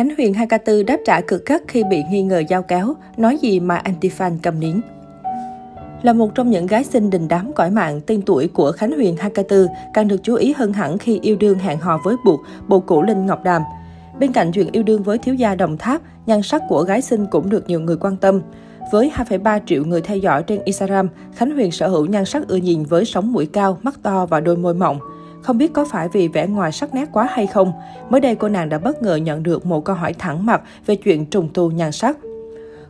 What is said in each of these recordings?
Khánh Huyền 2K4 đáp trả cực gắt khi bị nghi ngờ giao kéo, nói gì mà anti-fan cầm nín. Là một trong những gái xinh đình đám cõi mạng, tên tuổi của Khánh Huyền 2K4 càng được chú ý hơn hẳn khi yêu đương hẹn hò với buộc bộ cũ Linh Ngọc Đàm. Bên cạnh chuyện yêu đương với thiếu gia Đồng Tháp, nhan sắc của gái xinh cũng được nhiều người quan tâm. Với 2,3 triệu người theo dõi trên Instagram, Khánh Huyền sở hữu nhan sắc ưa nhìn với sóng mũi cao, mắt to và đôi môi mỏng. Không biết có phải vì vẻ ngoài sắc nét quá hay không, mới đây cô nàng đã bất ngờ nhận được một câu hỏi thẳng mặt về chuyện trùng tu nhan sắc.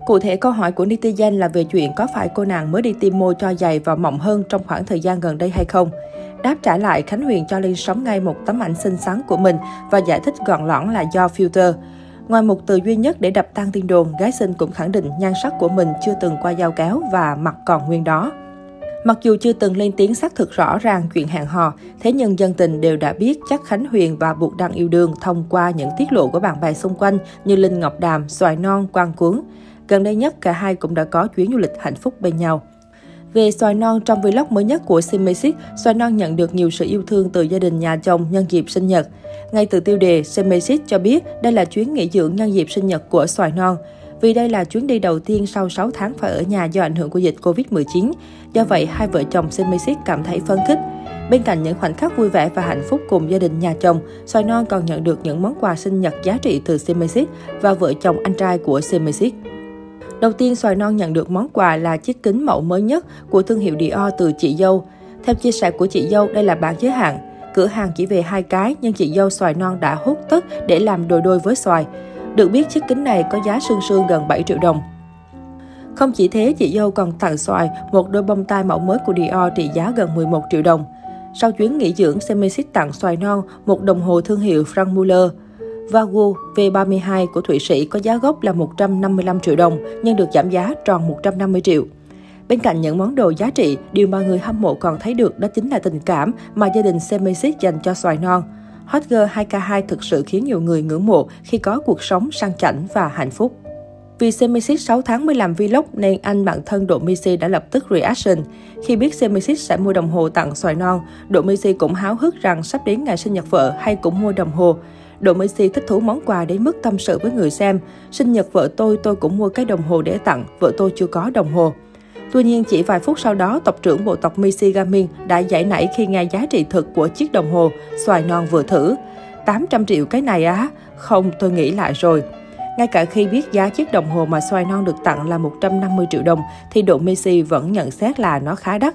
Cụ thể câu hỏi của netizen là về chuyện có phải cô nàng mới đi tiêm môi cho dày và mỏng hơn trong khoảng thời gian gần đây hay không. Đáp trả lại, Khánh Huyền cho lên sóng ngay một tấm ảnh xinh xắn của mình và giải thích gọn lõn là do filter. Ngoài một từ duy nhất để đập tan tin đồn, gái xinh cũng khẳng định nhan sắc của mình chưa từng qua dao kéo và mặt còn nguyên đó. Mặc dù chưa từng lên tiếng xác thực rõ ràng chuyện hẹn hò, thế nhưng dân tình đều đã biết chắc Khánh Huyền và Buộc Đăng yêu đương thông qua những tiết lộ của bạn bè xung quanh như Linh Ngọc Đàm, Xoài Non, Quang Cuốn. Gần đây nhất, cả hai cũng đã có chuyến du lịch hạnh phúc bên nhau. Về xoài non trong vlog mới nhất của Simesic, xoài non nhận được nhiều sự yêu thương từ gia đình nhà chồng nhân dịp sinh nhật. Ngay từ tiêu đề, Simesic cho biết đây là chuyến nghỉ dưỡng nhân dịp sinh nhật của xoài non. Vì đây là chuyến đi đầu tiên sau 6 tháng phải ở nhà do ảnh hưởng của dịch Covid-19. Do vậy, hai vợ chồng Simisic cảm thấy phấn khích. Bên cạnh những khoảnh khắc vui vẻ và hạnh phúc cùng gia đình nhà chồng, xoài non còn nhận được những món quà sinh nhật giá trị từ Simisic và vợ chồng anh trai của Simisic. Đầu tiên, xoài non nhận được món quà là chiếc kính mẫu mới nhất của thương hiệu Dior từ chị dâu. Theo chia sẻ của chị dâu, đây là bản giới hạn. Cửa hàng chỉ về hai cái, nhưng chị dâu xoài non đã hút tất để làm đôi đôi với xoài. Được biết, chiếc kính này có giá sương sương gần 7 triệu đồng. Không chỉ thế, chị dâu còn tặng xoài một đôi bông tai mẫu mới của Dior trị giá gần 11 triệu đồng. Sau chuyến nghỉ dưỡng, Semesis tặng xoài non một đồng hồ thương hiệu Frank Muller. Vagu V32 của Thụy Sĩ có giá gốc là 155 triệu đồng, nhưng được giảm giá tròn 150 triệu. Bên cạnh những món đồ giá trị, điều mà người hâm mộ còn thấy được đó chính là tình cảm mà gia đình Semesis dành cho xoài non. Hot Girl 2K2 thực sự khiến nhiều người ngưỡng mộ khi có cuộc sống sang chảnh và hạnh phúc. Vì Semisix 6 tháng mới làm vlog nên anh bạn thân Độ Missy đã lập tức reaction. Khi biết Semisix sẽ mua đồng hồ tặng xoài non, Độ Missy cũng háo hức rằng sắp đến ngày sinh nhật vợ hay cũng mua đồng hồ. Độ Messi thích thú món quà đến mức tâm sự với người xem. Sinh nhật vợ tôi, tôi cũng mua cái đồng hồ để tặng, vợ tôi chưa có đồng hồ. Tuy nhiên, chỉ vài phút sau đó, tộc trưởng bộ tộc Michigamin đã giải nảy khi nghe giá trị thực của chiếc đồng hồ, xoài non vừa thử. 800 triệu cái này á? Không, tôi nghĩ lại rồi. Ngay cả khi biết giá chiếc đồng hồ mà xoài non được tặng là 150 triệu đồng, thì độ Messi vẫn nhận xét là nó khá đắt.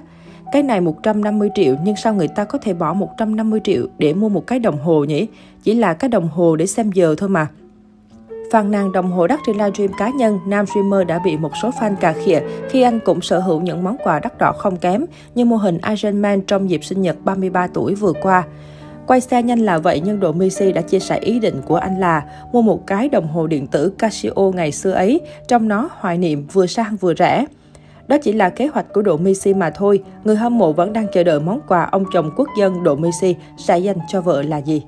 Cái này 150 triệu nhưng sao người ta có thể bỏ 150 triệu để mua một cái đồng hồ nhỉ? Chỉ là cái đồng hồ để xem giờ thôi mà. Phàn nàn đồng hồ đắt trên livestream cá nhân, nam streamer đã bị một số fan cà khịa khi anh cũng sở hữu những món quà đắt đỏ không kém như mô hình Iron Man trong dịp sinh nhật 33 tuổi vừa qua. Quay xe nhanh là vậy nhưng Độ Messi đã chia sẻ ý định của anh là mua một cái đồng hồ điện tử Casio ngày xưa ấy, trong nó hoài niệm vừa sang vừa rẻ. Đó chỉ là kế hoạch của Độ Messi mà thôi, người hâm mộ vẫn đang chờ đợi món quà ông chồng quốc dân Độ Messi sẽ dành cho vợ là gì.